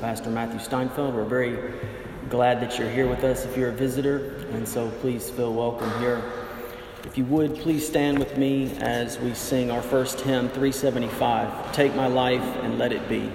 Pastor Matthew Steinfeld. We're very glad that you're here with us if you're a visitor, and so please feel welcome here. If you would, please stand with me as we sing our first hymn, 375 Take My Life and Let It Be.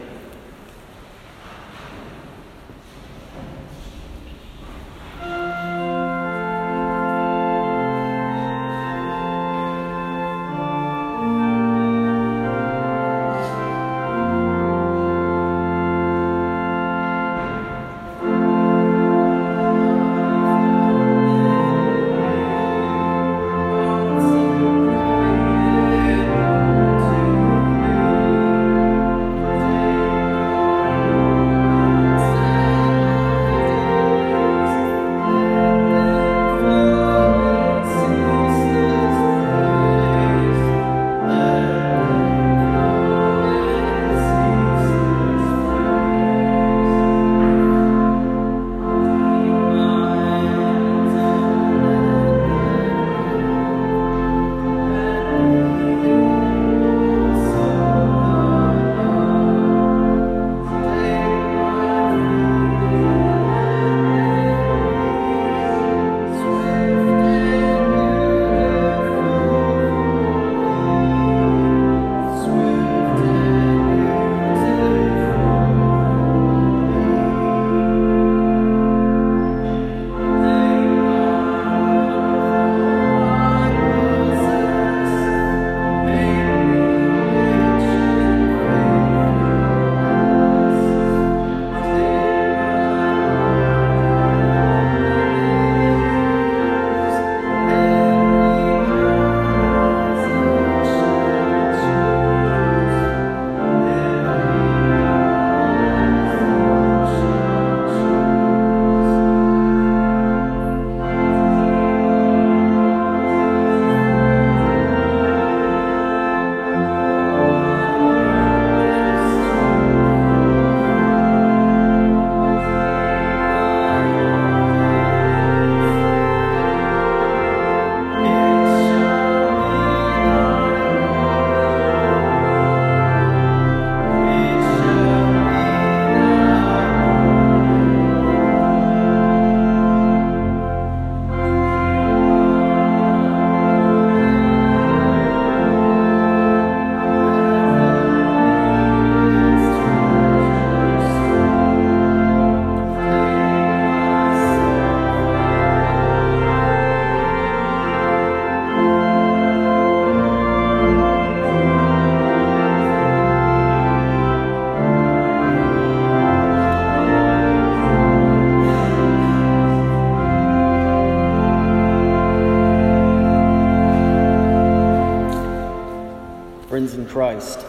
Christ.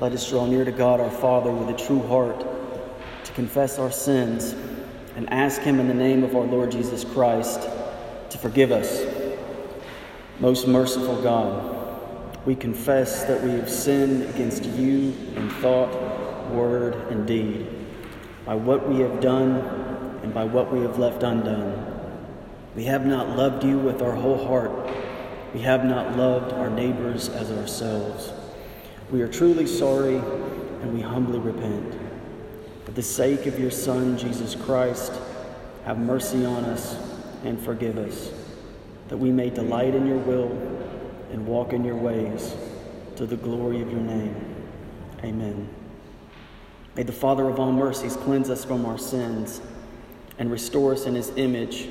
Let us draw near to God our Father with a true heart to confess our sins and ask Him in the name of our Lord Jesus Christ to forgive us. Most merciful God, we confess that we have sinned against you in thought, word, and deed, by what we have done and by what we have left undone. We have not loved you with our whole heart we have not loved our neighbors as ourselves. We are truly sorry and we humbly repent. For the sake of your Son, Jesus Christ, have mercy on us and forgive us, that we may delight in your will and walk in your ways to the glory of your name. Amen. May the Father of all mercies cleanse us from our sins and restore us in his image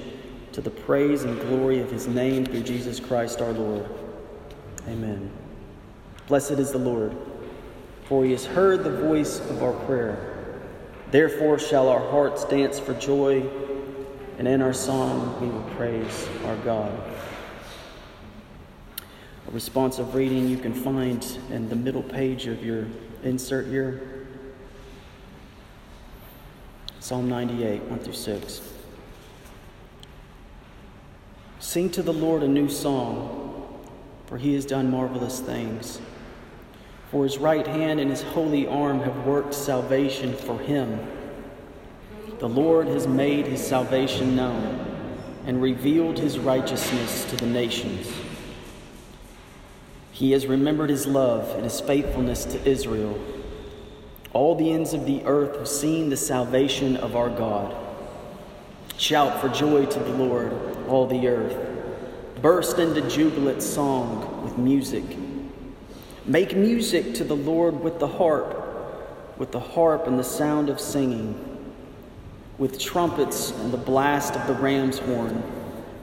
to the praise and glory of his name through Jesus Christ our Lord. Amen. Blessed is the Lord, for he has heard the voice of our prayer. Therefore shall our hearts dance for joy, and in our song we will praise our God. A responsive reading you can find in the middle page of your insert here. Psalm 98, 1 through 6. Sing to the Lord a new song, for he has done marvelous things. For his right hand and his holy arm have worked salvation for him. The Lord has made his salvation known and revealed his righteousness to the nations. He has remembered his love and his faithfulness to Israel. All the ends of the earth have seen the salvation of our God. Shout for joy to the Lord, all the earth. Burst into jubilant song with music. Make music to the Lord with the harp, with the harp and the sound of singing, with trumpets and the blast of the ram's horn.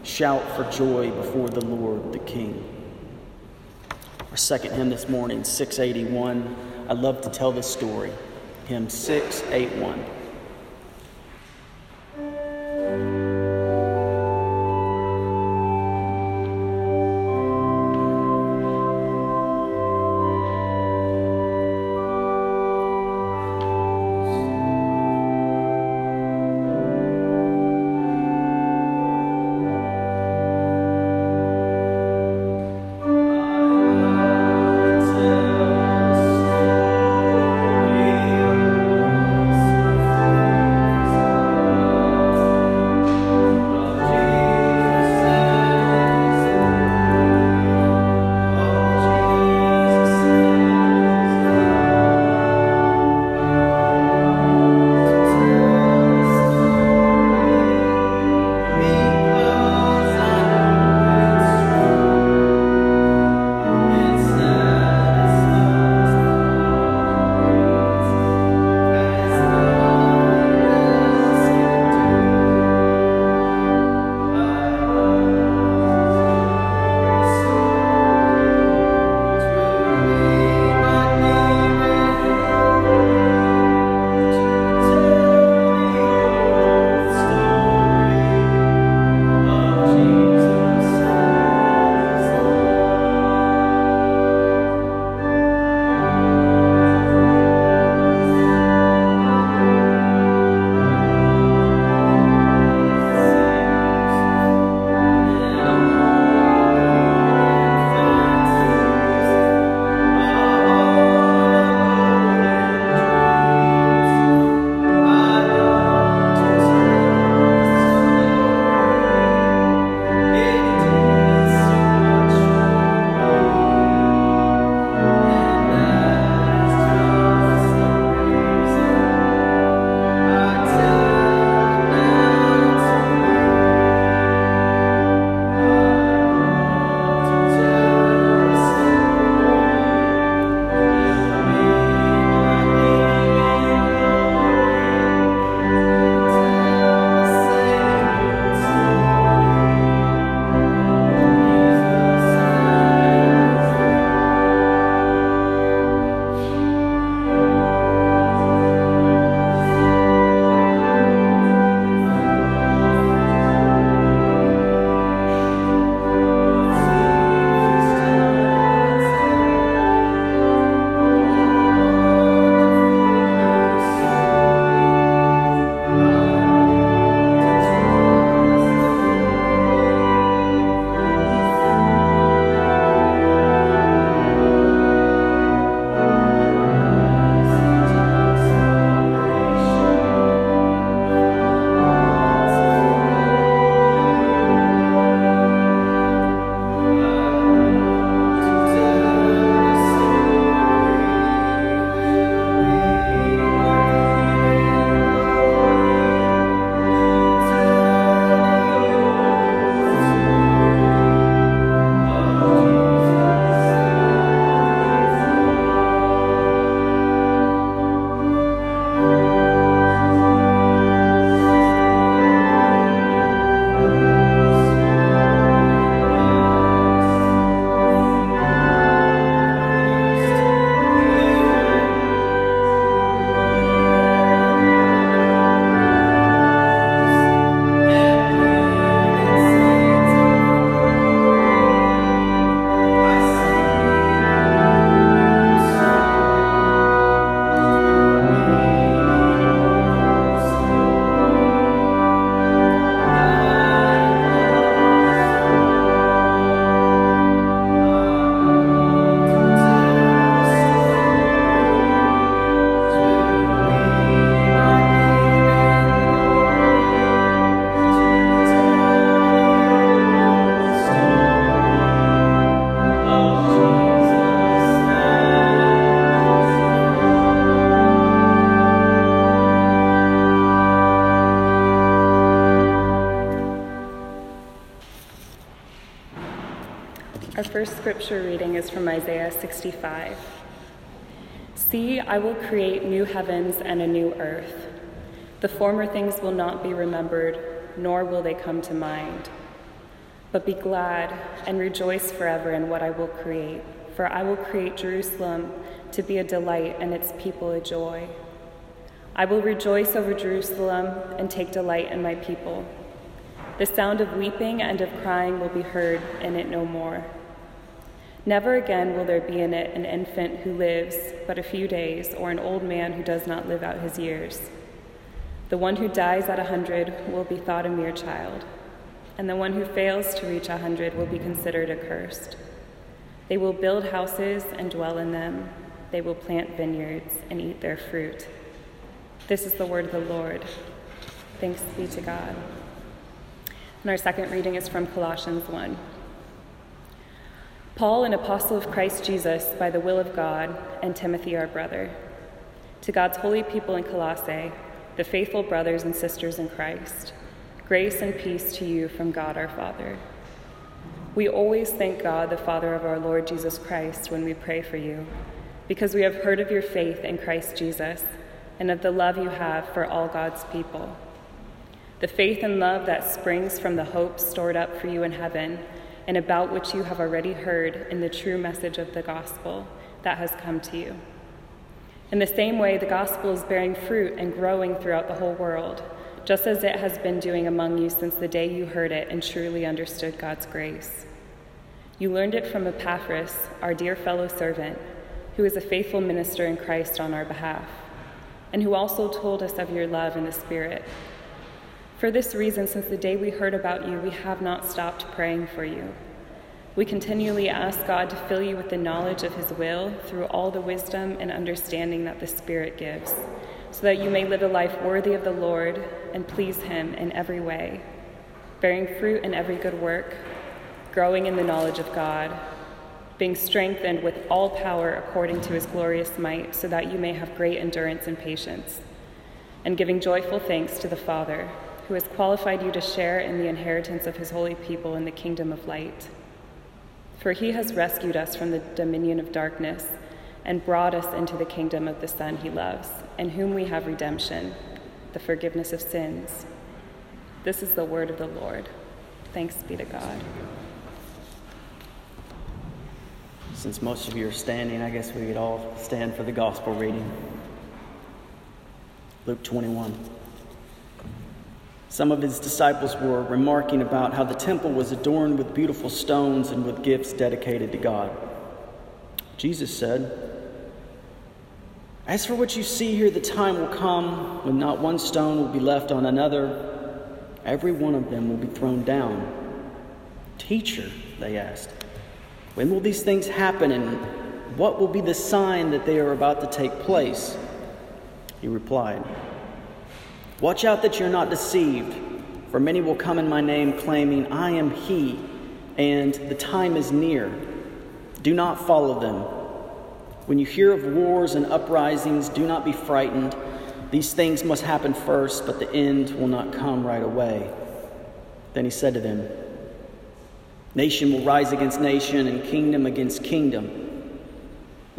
Shout for joy before the Lord the King. Our second hymn this morning, 681. I love to tell this story. Hymn 681. First scripture reading is from Isaiah 65. See, I will create new heavens and a new earth. The former things will not be remembered, nor will they come to mind. But be glad and rejoice forever in what I will create, for I will create Jerusalem to be a delight and its people a joy. I will rejoice over Jerusalem and take delight in my people. The sound of weeping and of crying will be heard in it no more. Never again will there be in it an infant who lives but a few days, or an old man who does not live out his years. The one who dies at a hundred will be thought a mere child, and the one who fails to reach a hundred will be considered accursed. They will build houses and dwell in them, they will plant vineyards and eat their fruit. This is the word of the Lord. Thanks be to God. And our second reading is from Colossians 1. Paul, an apostle of Christ Jesus by the will of God, and Timothy, our brother. To God's holy people in Colossae, the faithful brothers and sisters in Christ, grace and peace to you from God our Father. We always thank God, the Father of our Lord Jesus Christ, when we pray for you, because we have heard of your faith in Christ Jesus and of the love you have for all God's people. The faith and love that springs from the hope stored up for you in heaven and about which you have already heard in the true message of the gospel that has come to you. In the same way, the gospel is bearing fruit and growing throughout the whole world, just as it has been doing among you since the day you heard it and truly understood God's grace. You learned it from Epaphras, our dear fellow servant, who is a faithful minister in Christ on our behalf, and who also told us of your love in the Spirit for this reason, since the day we heard about you, we have not stopped praying for you. We continually ask God to fill you with the knowledge of His will through all the wisdom and understanding that the Spirit gives, so that you may live a life worthy of the Lord and please Him in every way, bearing fruit in every good work, growing in the knowledge of God, being strengthened with all power according to His glorious might, so that you may have great endurance and patience, and giving joyful thanks to the Father who has qualified you to share in the inheritance of his holy people in the kingdom of light. For he has rescued us from the dominion of darkness and brought us into the kingdom of the Son he loves, in whom we have redemption, the forgiveness of sins. This is the word of the Lord. Thanks be to God. Since most of you are standing, I guess we could all stand for the gospel reading. Luke 21. Some of his disciples were remarking about how the temple was adorned with beautiful stones and with gifts dedicated to God. Jesus said, As for what you see here, the time will come when not one stone will be left on another, every one of them will be thrown down. Teacher, they asked, when will these things happen and what will be the sign that they are about to take place? He replied, Watch out that you're not deceived, for many will come in my name, claiming, I am he, and the time is near. Do not follow them. When you hear of wars and uprisings, do not be frightened. These things must happen first, but the end will not come right away. Then he said to them, Nation will rise against nation, and kingdom against kingdom.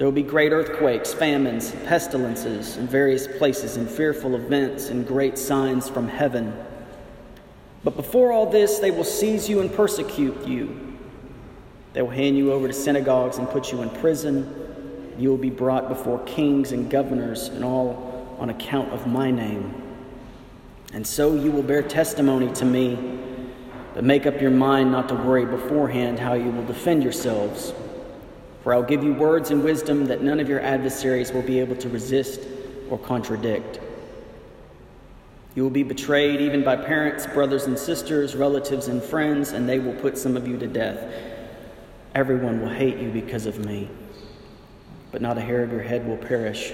There will be great earthquakes, famines, pestilences in various places, and fearful events and great signs from heaven. But before all this, they will seize you and persecute you. They will hand you over to synagogues and put you in prison. You will be brought before kings and governors, and all on account of my name. And so you will bear testimony to me. But make up your mind not to worry beforehand how you will defend yourselves. For I'll give you words and wisdom that none of your adversaries will be able to resist or contradict. You will be betrayed even by parents, brothers and sisters, relatives and friends, and they will put some of you to death. Everyone will hate you because of me, but not a hair of your head will perish.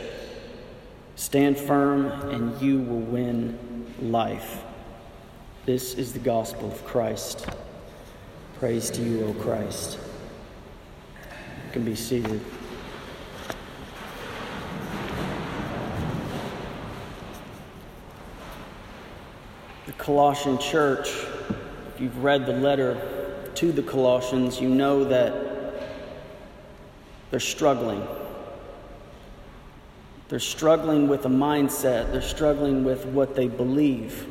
Stand firm, and you will win life. This is the gospel of Christ. Praise to you, O Christ can be seated. The Colossian church, if you've read the letter to the Colossians, you know that they're struggling. They're struggling with a mindset, they're struggling with what they believe.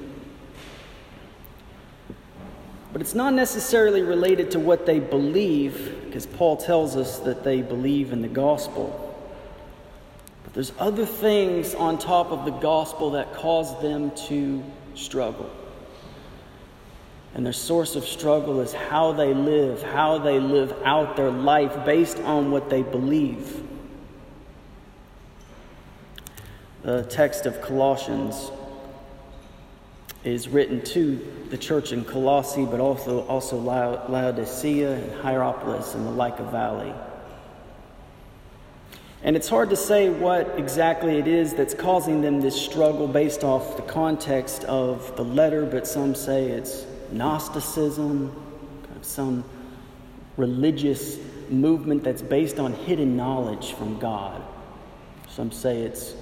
But it's not necessarily related to what they believe, because Paul tells us that they believe in the gospel. But there's other things on top of the gospel that cause them to struggle. And their source of struggle is how they live, how they live out their life based on what they believe. The text of Colossians is written to the church in Colossae, but also, also Laodicea and Hierapolis and the Lycus Valley. And it's hard to say what exactly it is that's causing them this struggle based off the context of the letter, but some say it's Gnosticism, some religious movement that's based on hidden knowledge from God. Some say it's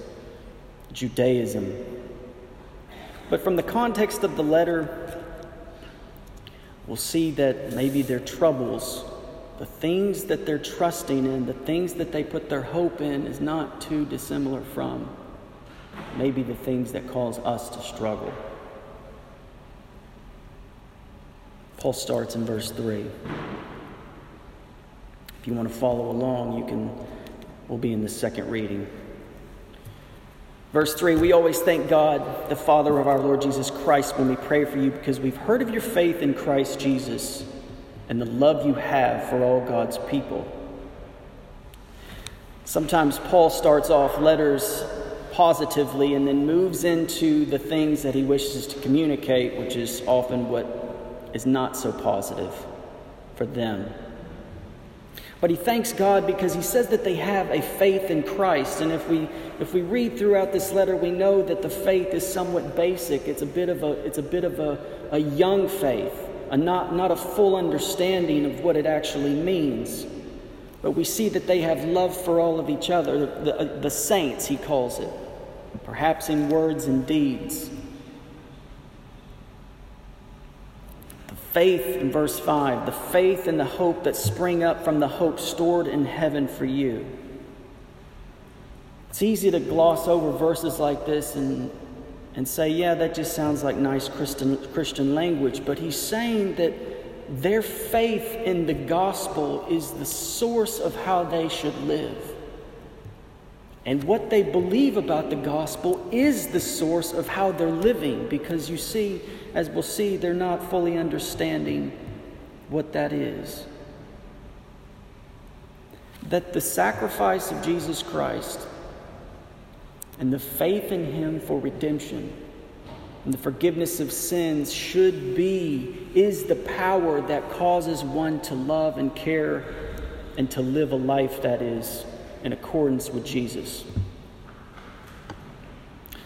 Judaism. But from the context of the letter, we'll see that maybe their troubles, the things that they're trusting in, the things that they put their hope in, is not too dissimilar from maybe the things that cause us to struggle. Paul starts in verse 3. If you want to follow along, you can, we'll be in the second reading. Verse 3 We always thank God, the Father of our Lord Jesus Christ, when we pray for you because we've heard of your faith in Christ Jesus and the love you have for all God's people. Sometimes Paul starts off letters positively and then moves into the things that he wishes to communicate, which is often what is not so positive for them. But he thanks God because he says that they have a faith in Christ. And if we, if we read throughout this letter, we know that the faith is somewhat basic. It's a bit of a, it's a, bit of a, a young faith, a not, not a full understanding of what it actually means. But we see that they have love for all of each other, the, the saints, he calls it, perhaps in words and deeds. Faith in verse 5, the faith and the hope that spring up from the hope stored in heaven for you. It's easy to gloss over verses like this and, and say, yeah, that just sounds like nice Christian, Christian language. But he's saying that their faith in the gospel is the source of how they should live. And what they believe about the gospel is the source of how they're living because you see, as we'll see, they're not fully understanding what that is. That the sacrifice of Jesus Christ and the faith in Him for redemption and the forgiveness of sins should be, is the power that causes one to love and care and to live a life that is in accordance with Jesus.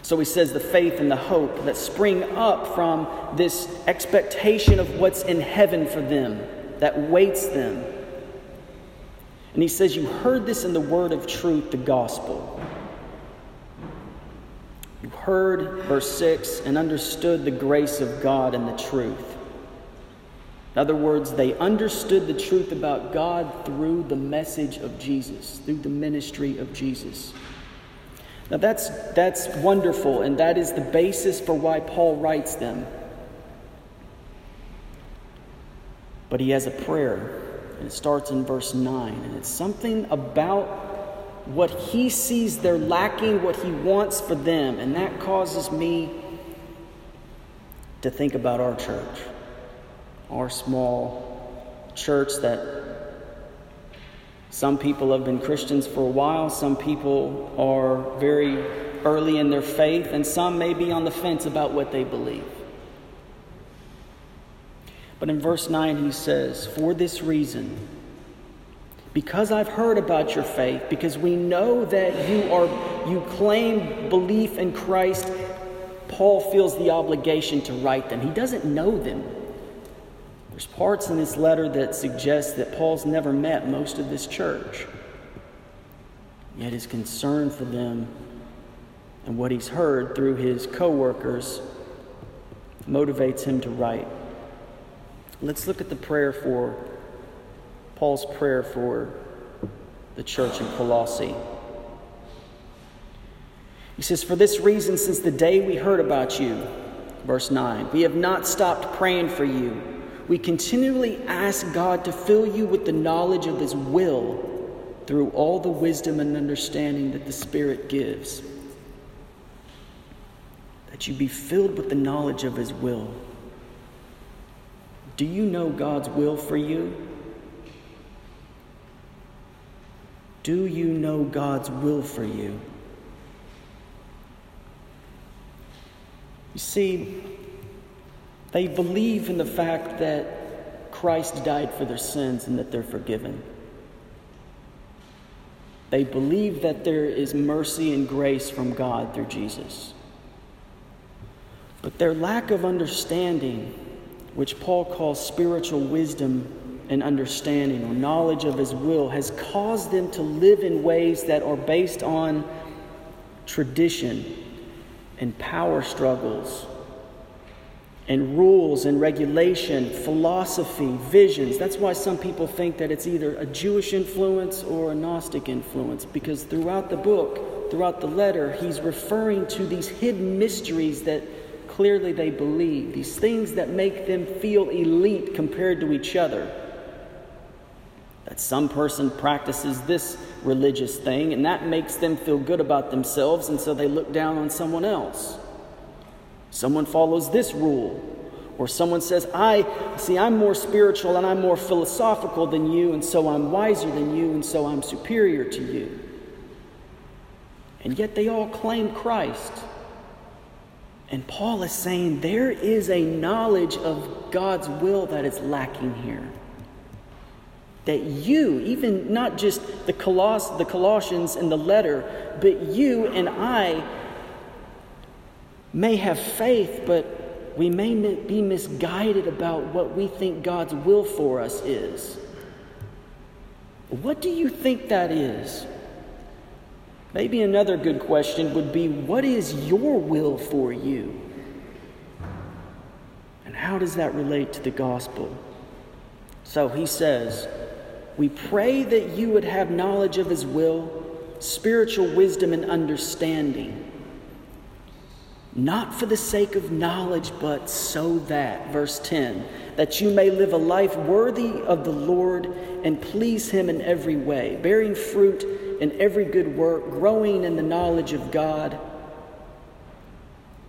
So he says the faith and the hope that spring up from this expectation of what's in heaven for them, that waits them. And he says, You heard this in the word of truth, the gospel. You heard, verse 6, and understood the grace of God and the truth. In other words, they understood the truth about God through the message of Jesus, through the ministry of Jesus. Now that's, that's wonderful, and that is the basis for why Paul writes them. But he has a prayer, and it starts in verse 9, and it's something about what he sees they're lacking, what he wants for them, and that causes me to think about our church, our small church that some people have been Christians for a while, some people are very early in their faith, and some may be on the fence about what they believe. But in verse 9, he says, For this reason, because I've heard about your faith, because we know that you are you claim belief in Christ, Paul feels the obligation to write them. He doesn't know them. There's parts in this letter that suggest that Paul's never met most of this church. Yet his concern for them and what he's heard through his co workers motivates him to write. Let's look at the prayer for Paul's prayer for the church in Colossae. He says, For this reason, since the day we heard about you, verse 9, we have not stopped praying for you. We continually ask God to fill you with the knowledge of His will through all the wisdom and understanding that the Spirit gives. That you be filled with the knowledge of His will. Do you know God's will for you? Do you know God's will for you? You see, they believe in the fact that Christ died for their sins and that they're forgiven. They believe that there is mercy and grace from God through Jesus. But their lack of understanding, which Paul calls spiritual wisdom and understanding or knowledge of his will, has caused them to live in ways that are based on tradition and power struggles and rules and regulation, philosophy, visions. That's why some people think that it's either a Jewish influence or a Gnostic influence, because throughout the book, throughout the letter, he's referring to these hidden mysteries that clearly they believe, these things that make them feel elite compared to each other. That some person practices this religious thing and that makes them feel good about themselves, and so they look down on someone else. Someone follows this rule. Or someone says, I see, I'm more spiritual and I'm more philosophical than you, and so I'm wiser than you, and so I'm superior to you. And yet they all claim Christ. And Paul is saying there is a knowledge of God's will that is lacking here. That you, even not just the, Coloss- the Colossians in the letter, but you and I may have faith, but we may be misguided about what we think God's will for us is. What do you think that is? Maybe another good question would be what is your will for you? And how does that relate to the gospel? So he says, We pray that you would have knowledge of his will, spiritual wisdom, and understanding not for the sake of knowledge, but so that, verse 10, that you may live a life worthy of the Lord and please Him in every way, bearing fruit in every good work, growing in the knowledge of God.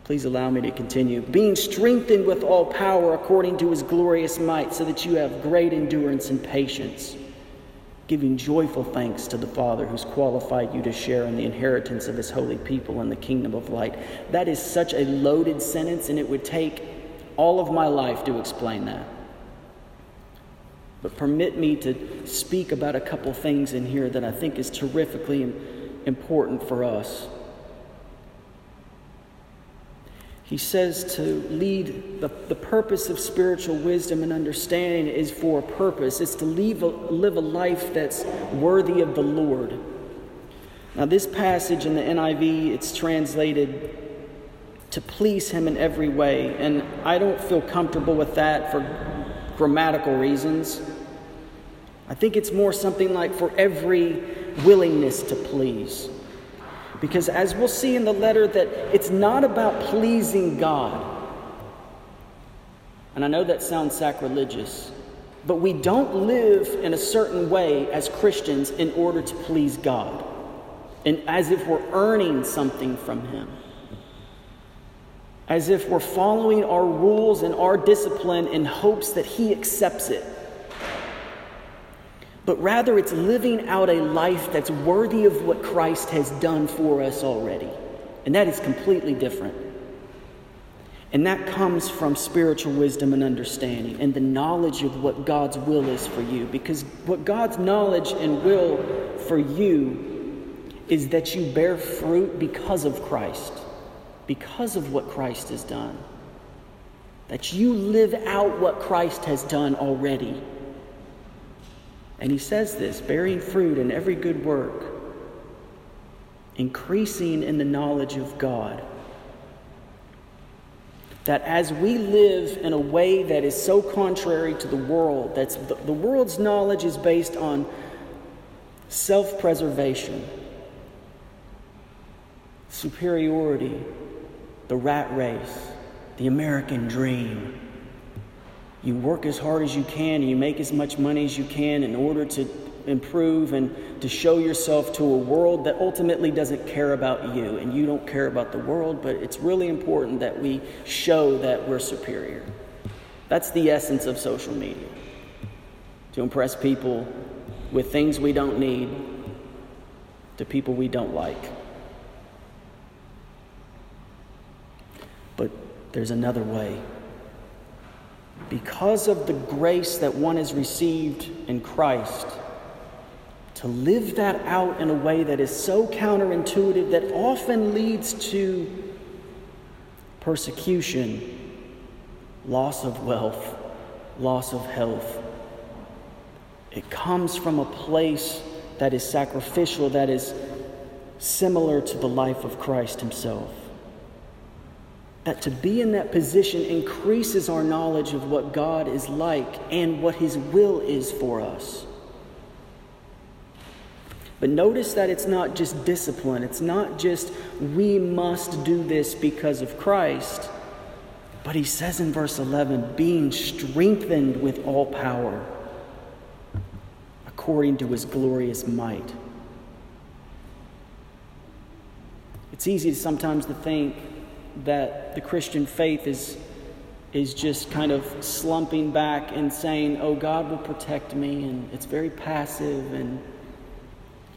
Please allow me to continue. Being strengthened with all power according to His glorious might, so that you have great endurance and patience giving joyful thanks to the Father who's qualified you to share in the inheritance of his holy people in the kingdom of light. That is such a loaded sentence, and it would take all of my life to explain that. But permit me to speak about a couple things in here that I think is terrifically important for us. He says to lead the, the purpose of spiritual wisdom and understanding is for a purpose. It's to live a, live a life that's worthy of the Lord. Now, this passage in the NIV, it's translated to please Him in every way, and I don't feel comfortable with that for grammatical reasons. I think it's more something like for every willingness to please. Because as we'll see in the letter, that it's not about pleasing God. And I know that sounds sacrilegious, but we don't live in a certain way as Christians in order to please God, and as if we're earning something from Him. As if we're following our rules and our discipline in hopes that He accepts it but rather it's living out a life that's worthy of what Christ has done for us already. And that is completely different. And that comes from spiritual wisdom and understanding and the knowledge of what God's will is for you. Because what God's knowledge and will for you is that you bear fruit because of Christ, because of what Christ has done. That you live out what Christ has done already. And he says this bearing fruit in every good work, increasing in the knowledge of God. that as we live in a way that is so contrary to the world, that's the, the world's knowledge is based on self preservation, superiority, the rat race, the American dream. You work as hard as you can, and you make as much money as you can in order to improve and to show yourself to a world that ultimately doesn't care about you and you don't care about the world, but it's really important that we show that we're superior. That's the essence of social media to impress people with things we don't need to people we don't like. But there's another way. Because of the grace that one has received in Christ, to live that out in a way that is so counterintuitive that often leads to persecution, loss of wealth, loss of health. It comes from a place that is sacrificial, that is similar to the life of Christ Himself. That to be in that position increases our knowledge of what God is like and what His will is for us. But notice that it's not just discipline, it's not just we must do this because of Christ. But he says in verse 11, being strengthened with all power according to his glorious might. It's easy sometimes to think that the Christian faith is, is just kind of slumping back and saying, oh, God will protect me, and it's very passive and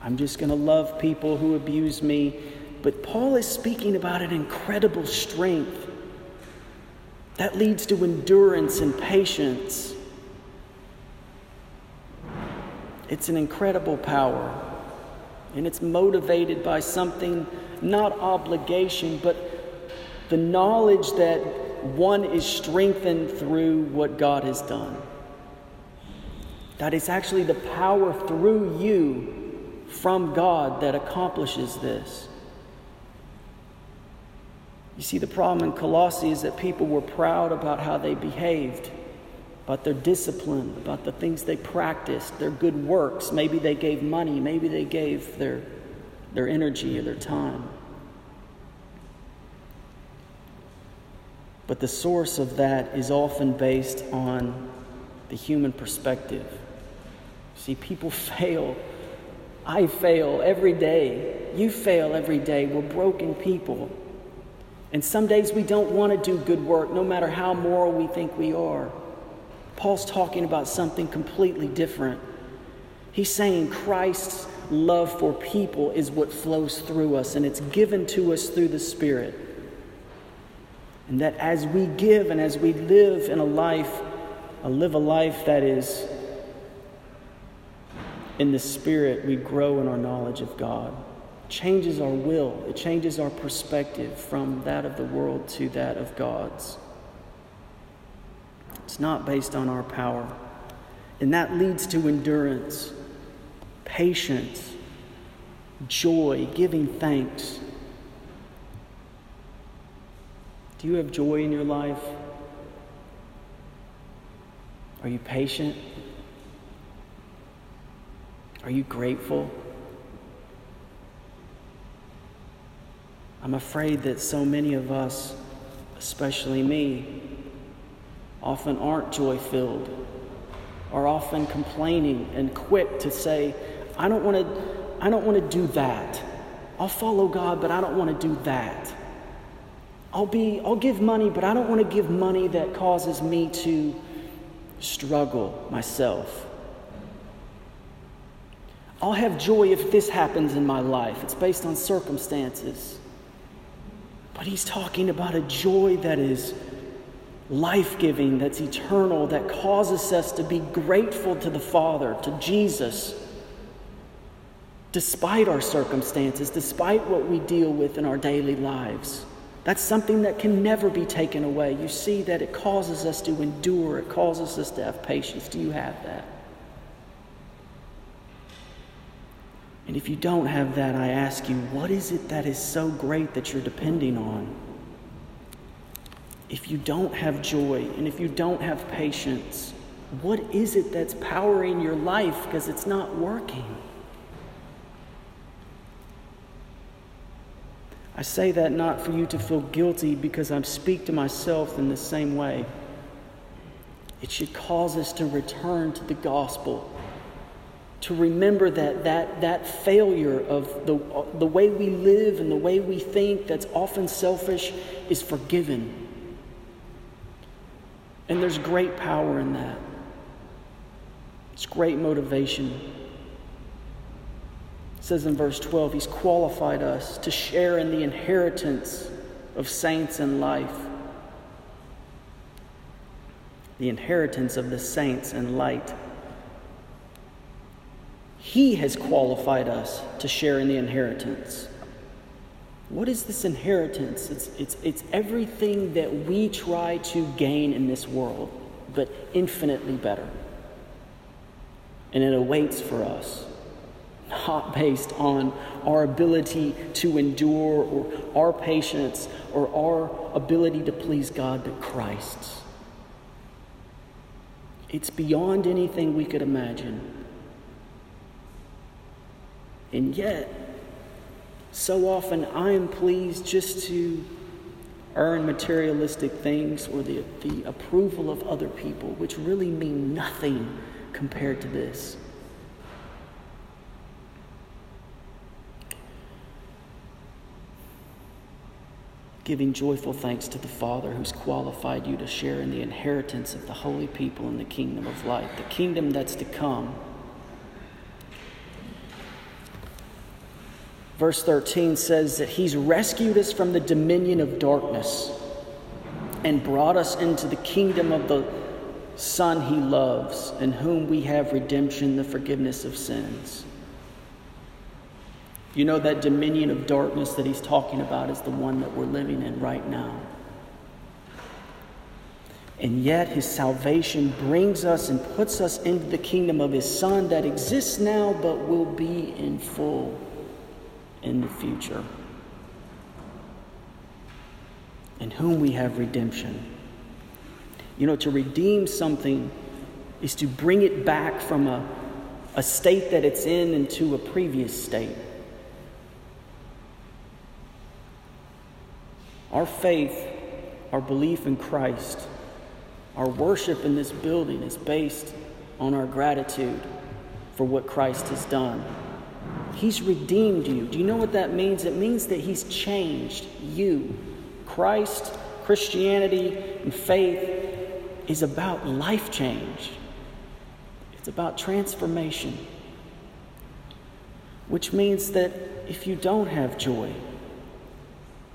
I'm just going to love people who abuse me. But Paul is speaking about an incredible strength that leads to endurance and patience. It's an incredible power, and it's motivated by something not obligation, but the knowledge that one is strengthened through what God has done. That it's actually the power through you from God that accomplishes this. You see, the problem in Colossae is that people were proud about how they behaved, about their discipline, about the things they practiced, their good works. Maybe they gave money, maybe they gave their, their energy or their time. But the source of that is often based on the human perspective. See, people fail I fail every day. You fail every day. We're broken people. And some days we don't want to do good work, no matter how moral we think we are. Paul's talking about something completely different. He's saying Christ's love for people is what flows through us, and it's given to us through the Spirit. And that as we give and as we live in a life, a live a life that is in the Spirit, we grow in our knowledge of God. It changes our will, it changes our perspective from that of the world to that of God's. It's not based on our power. And that leads to endurance, patience, joy, giving thanks. Do you have joy in your life? Are you patient? Are you grateful? I'm afraid that so many of us, especially me, often aren't joy filled, are often complaining and quick to say, I don't want to I don't want to do that. I'll follow God, but I don't want to do that. I'll be I'll give money, but I don't want to give money that causes me to struggle myself. I'll have joy if this happens in my life. It's based on circumstances. But he's talking about a joy that is life giving, that's eternal, that causes us to be grateful to the Father, to Jesus, despite our circumstances, despite what we deal with in our daily lives. That's something that can never be taken away. You see that it causes us to endure, it causes us to have patience. Do you have that? And if you don't have that, I ask you, what is it that is so great that you're depending on? if you don't have joy and if you don't have patience, what is it that's powering your life because it's not working? I say that not for you to feel guilty because I speak to myself in the same way. It should cause us to return to the gospel, to remember that, that, that failure of the, the way we live and the way we think that's often selfish is forgiven. And there's great power in that. It's great motivation. Says in verse 12, He's qualified us to share in the inheritance of saints in life. The inheritance of the saints in light. He has qualified us to share in the inheritance. What is this inheritance? It's, it's, it's everything that we try to gain in this world, but infinitely better. And it awaits for us not based on our ability to endure or our patience or our ability to please God, but Christ's. It's beyond anything we could imagine. And yet, so often I am pleased just to earn materialistic things or the, the approval of other people, which really mean nothing compared to this. Giving joyful thanks to the Father who's qualified you to share in the inheritance of the holy people in the kingdom of light, the kingdom that's to come. Verse 13 says that He's rescued us from the dominion of darkness and brought us into the kingdom of the Son He loves, in whom we have redemption, the forgiveness of sins. You know, that dominion of darkness that he's talking about is the one that we're living in right now. And yet, his salvation brings us and puts us into the kingdom of his Son that exists now but will be in full in the future. In whom we have redemption. You know, to redeem something is to bring it back from a, a state that it's in into a previous state. Our faith, our belief in Christ, our worship in this building is based on our gratitude for what Christ has done. He's redeemed you. Do you know what that means? It means that He's changed you. Christ, Christianity, and faith is about life change, it's about transformation. Which means that if you don't have joy,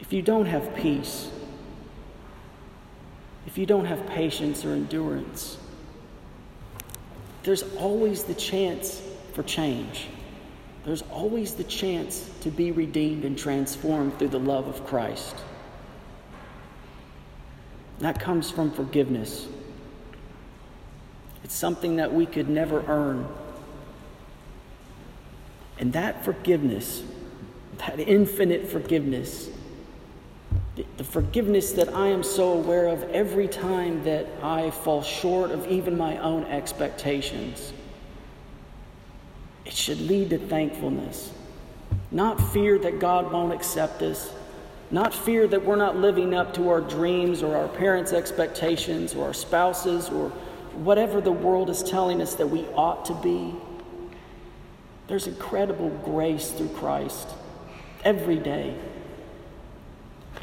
if you don't have peace, if you don't have patience or endurance, there's always the chance for change. There's always the chance to be redeemed and transformed through the love of Christ. That comes from forgiveness. It's something that we could never earn. And that forgiveness, that infinite forgiveness, the forgiveness that I am so aware of every time that I fall short of even my own expectations. It should lead to thankfulness, not fear that God won't accept us, not fear that we're not living up to our dreams or our parents' expectations or our spouses or whatever the world is telling us that we ought to be. There's incredible grace through Christ every day.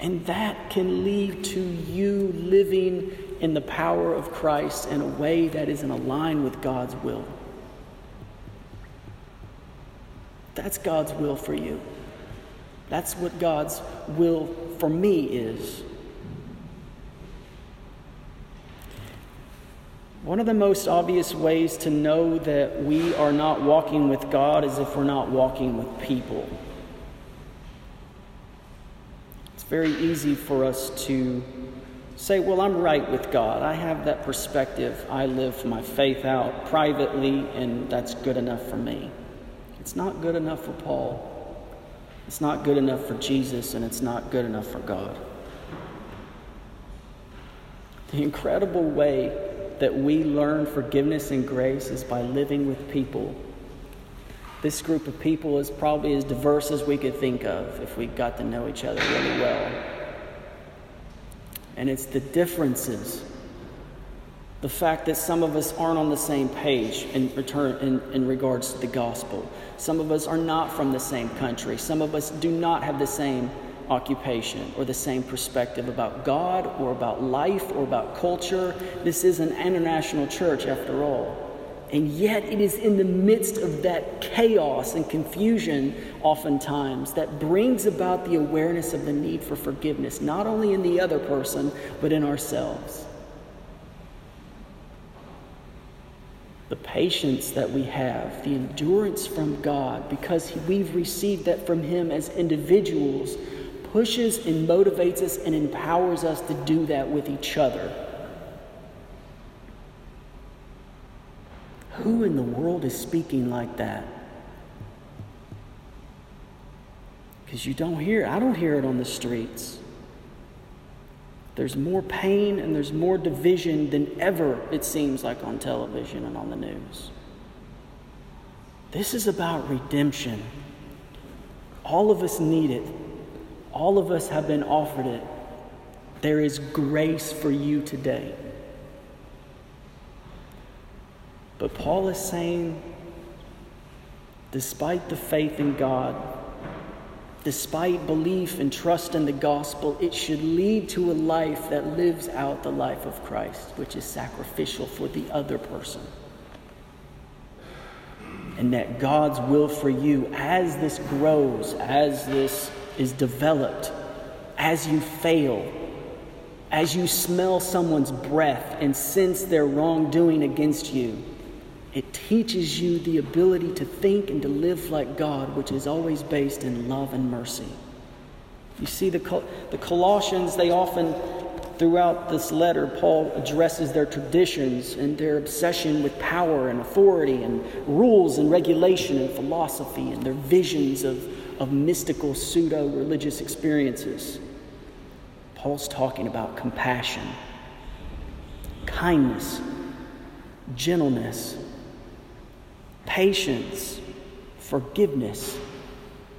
And that can lead to you living in the power of Christ in a way that is in line with God's will. That's God's will for you. That's what God's will for me is. One of the most obvious ways to know that we are not walking with God is if we're not walking with people very easy for us to say, Well, I'm right with God. I have that perspective. I live my faith out privately, and that's good enough for me. It's not good enough for Paul. It's not good enough for Jesus, and it's not good enough for God. The incredible way that we learn forgiveness and grace is by living with people. This group of people is probably as diverse as we could think of if we got to know each other really well. And it's the differences, the fact that some of us aren't on the same page in, return, in, in regards to the gospel. Some of us are not from the same country. Some of us do not have the same occupation or the same perspective about God or about life or about culture. This is an international church after all. And yet, it is in the midst of that chaos and confusion, oftentimes, that brings about the awareness of the need for forgiveness, not only in the other person, but in ourselves. The patience that we have, the endurance from God, because we've received that from Him as individuals, pushes and motivates us and empowers us to do that with each other. Who in the world is speaking like that? Because you don't hear, I don't hear it on the streets. There's more pain and there's more division than ever, it seems like, on television and on the news. This is about redemption. All of us need it. All of us have been offered it. There is grace for you today. But Paul is saying, despite the faith in God, despite belief and trust in the gospel, it should lead to a life that lives out the life of Christ, which is sacrificial for the other person. And that God's will for you, as this grows, as this is developed as you fail, as you smell someone's breath and sense their wrongdoing against you. It teaches you the ability to think and to live like God, which is always based in love and mercy. You see, the, the Colossians, they often, throughout this letter, Paul addresses their traditions and their obsession with power and authority and rules and regulation and philosophy and their visions of of mystical pseudo religious experiences. Paul's talking about compassion, kindness, gentleness, patience, forgiveness,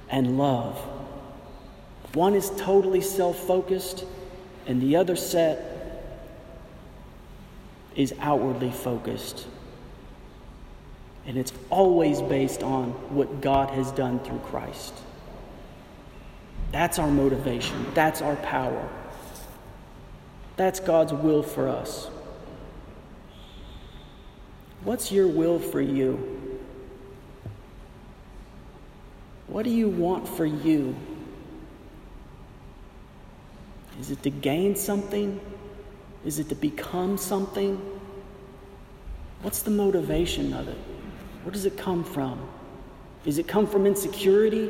and love. One is totally self focused, and the other set is outwardly focused. And it's always based on what God has done through Christ. That's our motivation. That's our power. That's God's will for us. What's your will for you? What do you want for you? Is it to gain something? Is it to become something? What's the motivation of it? Where does it come from? Does it come from insecurity?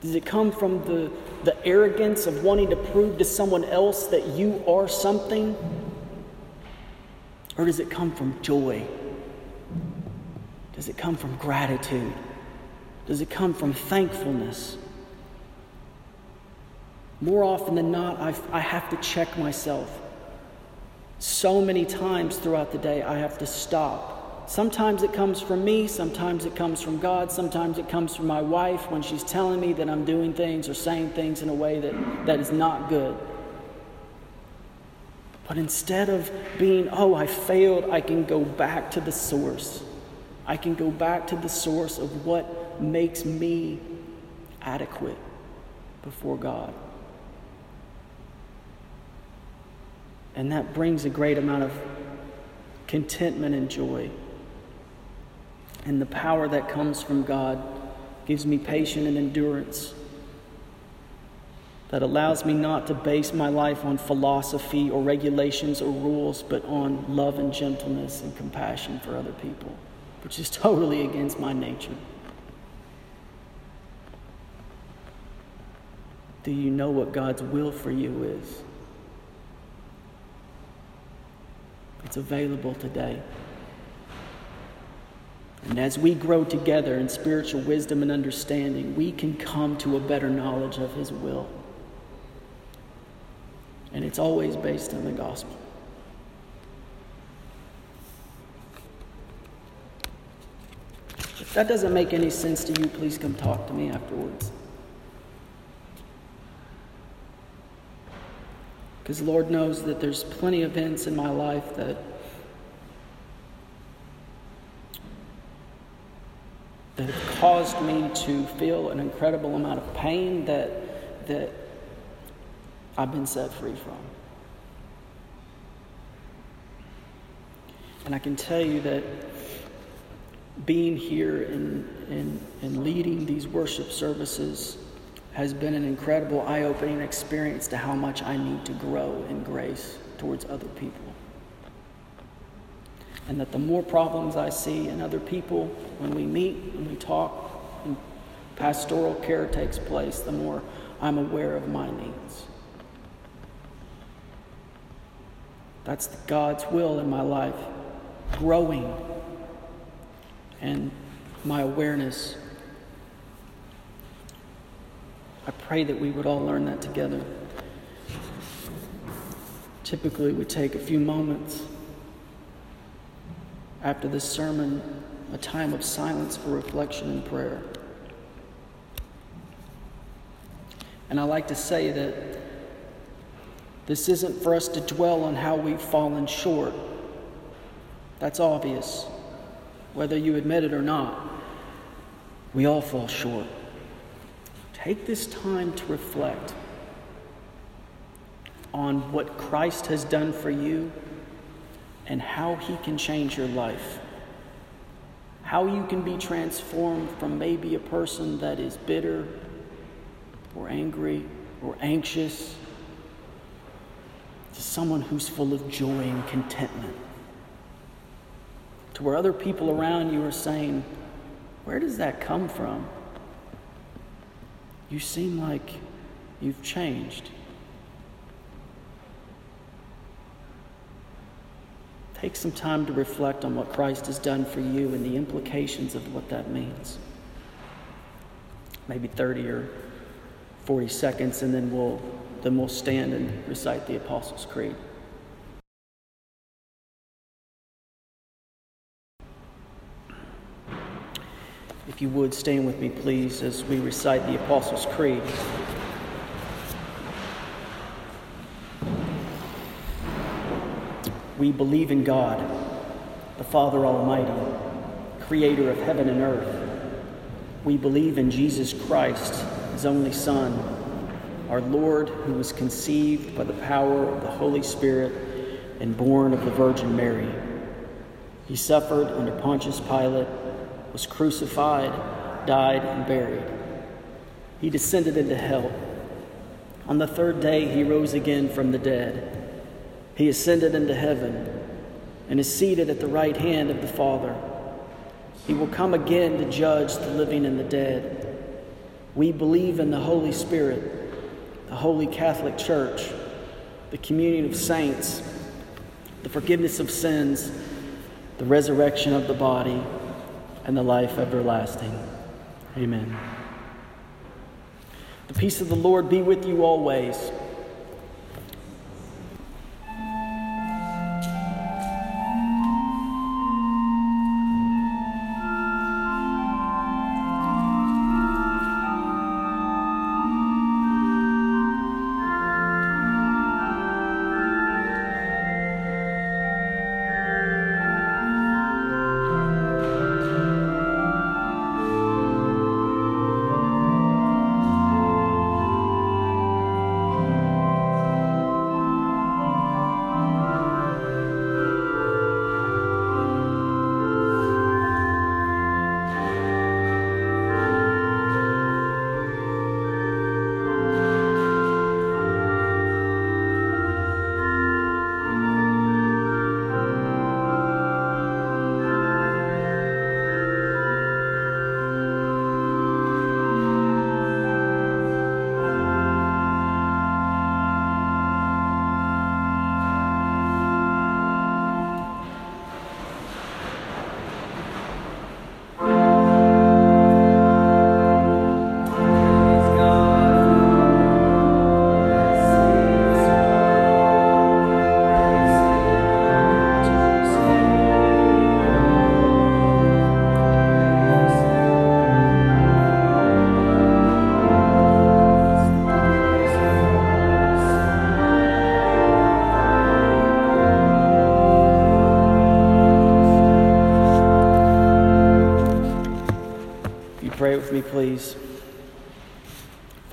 Does it come from the, the arrogance of wanting to prove to someone else that you are something? Or does it come from joy? Does it come from gratitude? Does it come from thankfulness? More often than not, i I have to check myself. So many times throughout the day, I have to stop Sometimes it comes from me, sometimes it comes from God, sometimes it comes from my wife when she's telling me that I'm doing things or saying things in a way that, that is not good. But instead of being, oh, I failed, I can go back to the source. I can go back to the source of what makes me adequate before God. And that brings a great amount of contentment and joy and the power that comes from God gives me patience and endurance that allows me not to base my life on philosophy or regulations or rules, but on love and gentleness and compassion for other people, which is totally against my nature. Do you know what God's will for you is? It's available today. And as we grow together in spiritual wisdom and understanding, we can come to a better knowledge of His will. and it's always based on the gospel. If that doesn't make any sense to you, please come talk to me afterwards. Because Lord knows that there's plenty of events in my life that that have caused me to feel an incredible amount of pain that that I've been set free from. And I can tell you that being here and, and, and leading these worship services has been an incredible eye opening experience to how much I need to grow in grace towards other people. And that the more problems I see in other people when we meet, when we talk, and pastoral care takes place, the more I'm aware of my needs. That's God's will in my life, growing and my awareness. I pray that we would all learn that together. Typically, we take a few moments after this sermon, a time of silence for reflection and prayer. And I like to say that this isn't for us to dwell on how we've fallen short. That's obvious whether you admit it or not. We all fall short. Take this time to reflect on what Christ has done for you and how he can change your life. How you can be transformed from maybe a person that is bitter or angry or anxious to someone who's full of joy and contentment to where other people around you are saying, Where does that come from? You seem like you've changed. Take some time to reflect on what Christ has done for you and the implications of what that means. Maybe 30 or 40 seconds, and then we'll, then we'll stand and recite the Apostles' Creed. If you would, stand with me, please, as we recite the Apostles' Creed. We believe in God, the Father Almighty, creator of heaven and earth. We believe in Jesus Christ, his only Son, our Lord, who was conceived by the power of the Holy Spirit and born of the Virgin Mary. He suffered under Pontius Pilate was crucified, died, and buried. He descended into hell. On the third day, he rose again from the dead. He ascended into heaven and is seated at the right hand of the Father. He will come again to judge the living and the dead. We believe in the Holy Spirit, the Holy Catholic Church, the communion of saints, the forgiveness of sins, the resurrection of the body and the life everlasting. Amen. The peace of the Lord be with you always.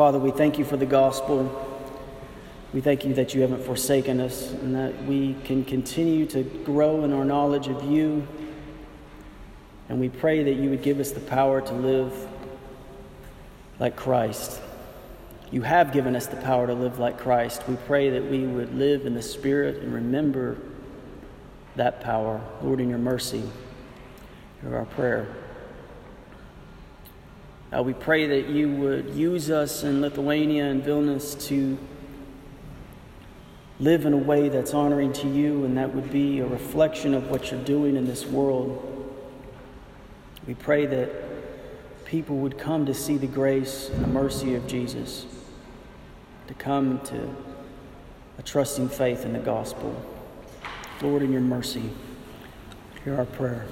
Father, we thank you for the gospel. We thank you that you haven't forsaken us and that we can continue to grow in our knowledge of you. And we pray that you would give us the power to live like Christ. You have given us the power to live like Christ. We pray that we would live in the Spirit and remember that power. Lord, in your mercy, hear our prayer. Uh, we pray that you would use us in Lithuania and Vilnius to live in a way that's honoring to you, and that would be a reflection of what you're doing in this world. We pray that people would come to see the grace and the mercy of Jesus, to come to a trusting faith in the gospel. Lord, in your mercy, hear our prayer.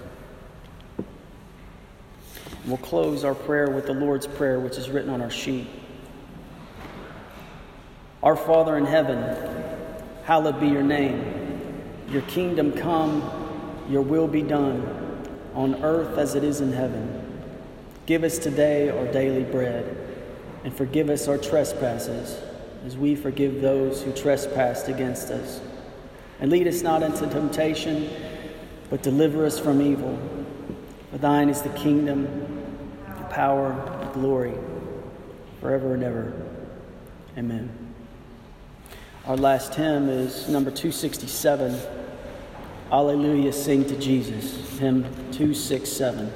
We'll close our prayer with the Lord's Prayer, which is written on our sheet. Our Father in heaven, hallowed be your name. Your kingdom come, your will be done, on earth as it is in heaven. Give us today our daily bread, and forgive us our trespasses, as we forgive those who trespass against us. And lead us not into temptation, but deliver us from evil. For thine is the kingdom, power, glory forever and ever. Amen. Our last hymn is number 267. Alleluia, sing to Jesus. Hymn 267.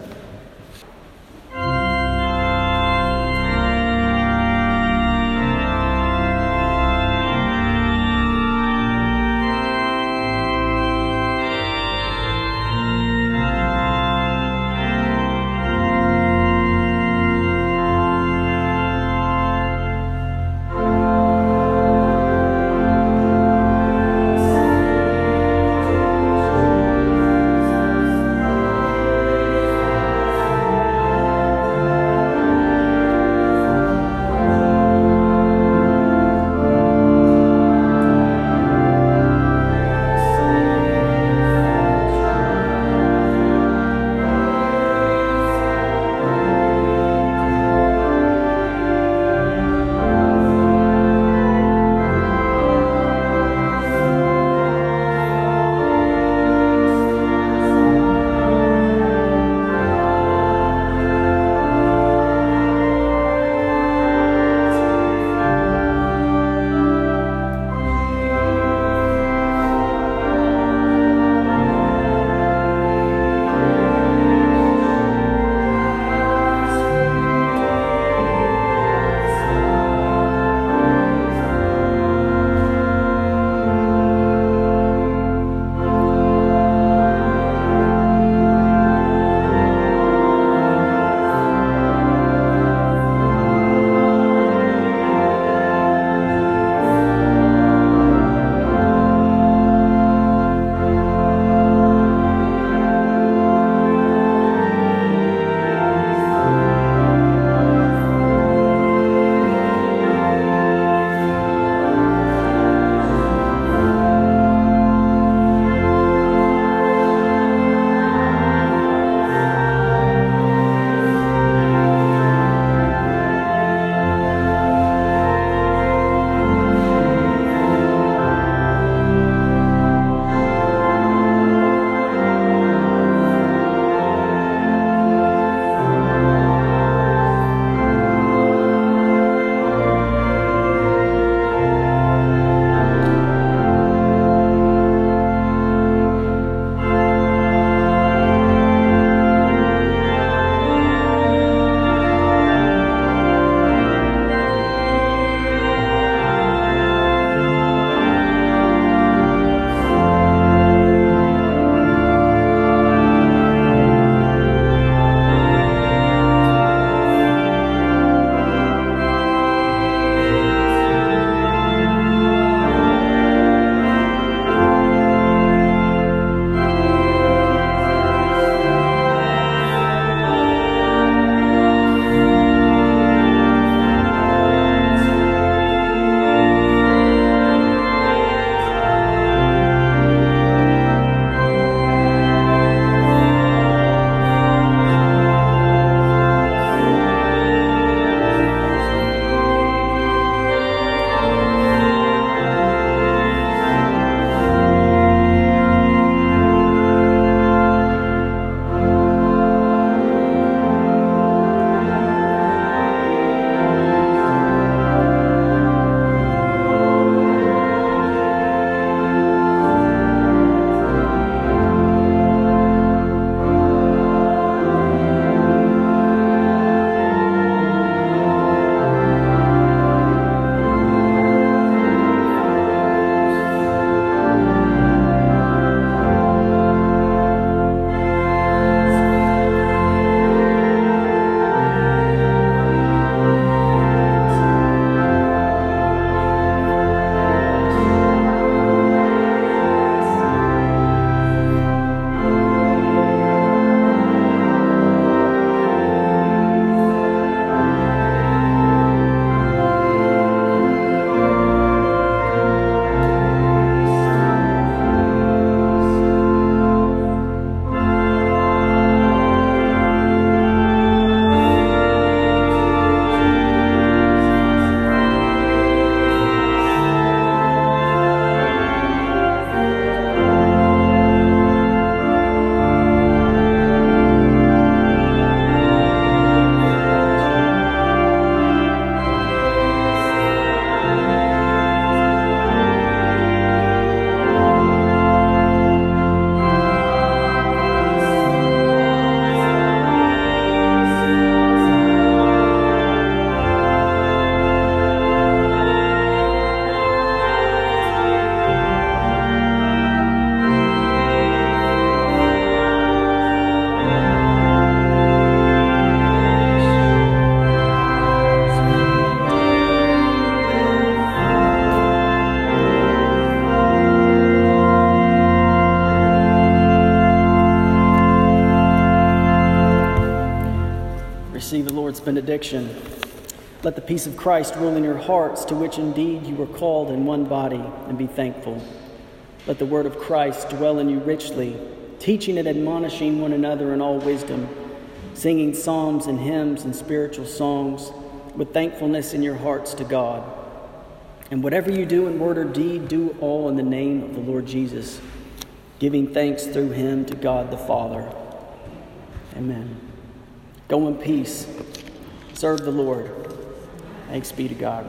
Lord's benediction. Let the peace of Christ rule in your hearts, to which indeed you were called in one body, and be thankful. Let the word of Christ dwell in you richly, teaching and admonishing one another in all wisdom, singing psalms and hymns and spiritual songs with thankfulness in your hearts to God. And whatever you do in word or deed, do all in the name of the Lord Jesus, giving thanks through him to God the Father. Amen. Go in peace. Serve the Lord. Thanks be to God.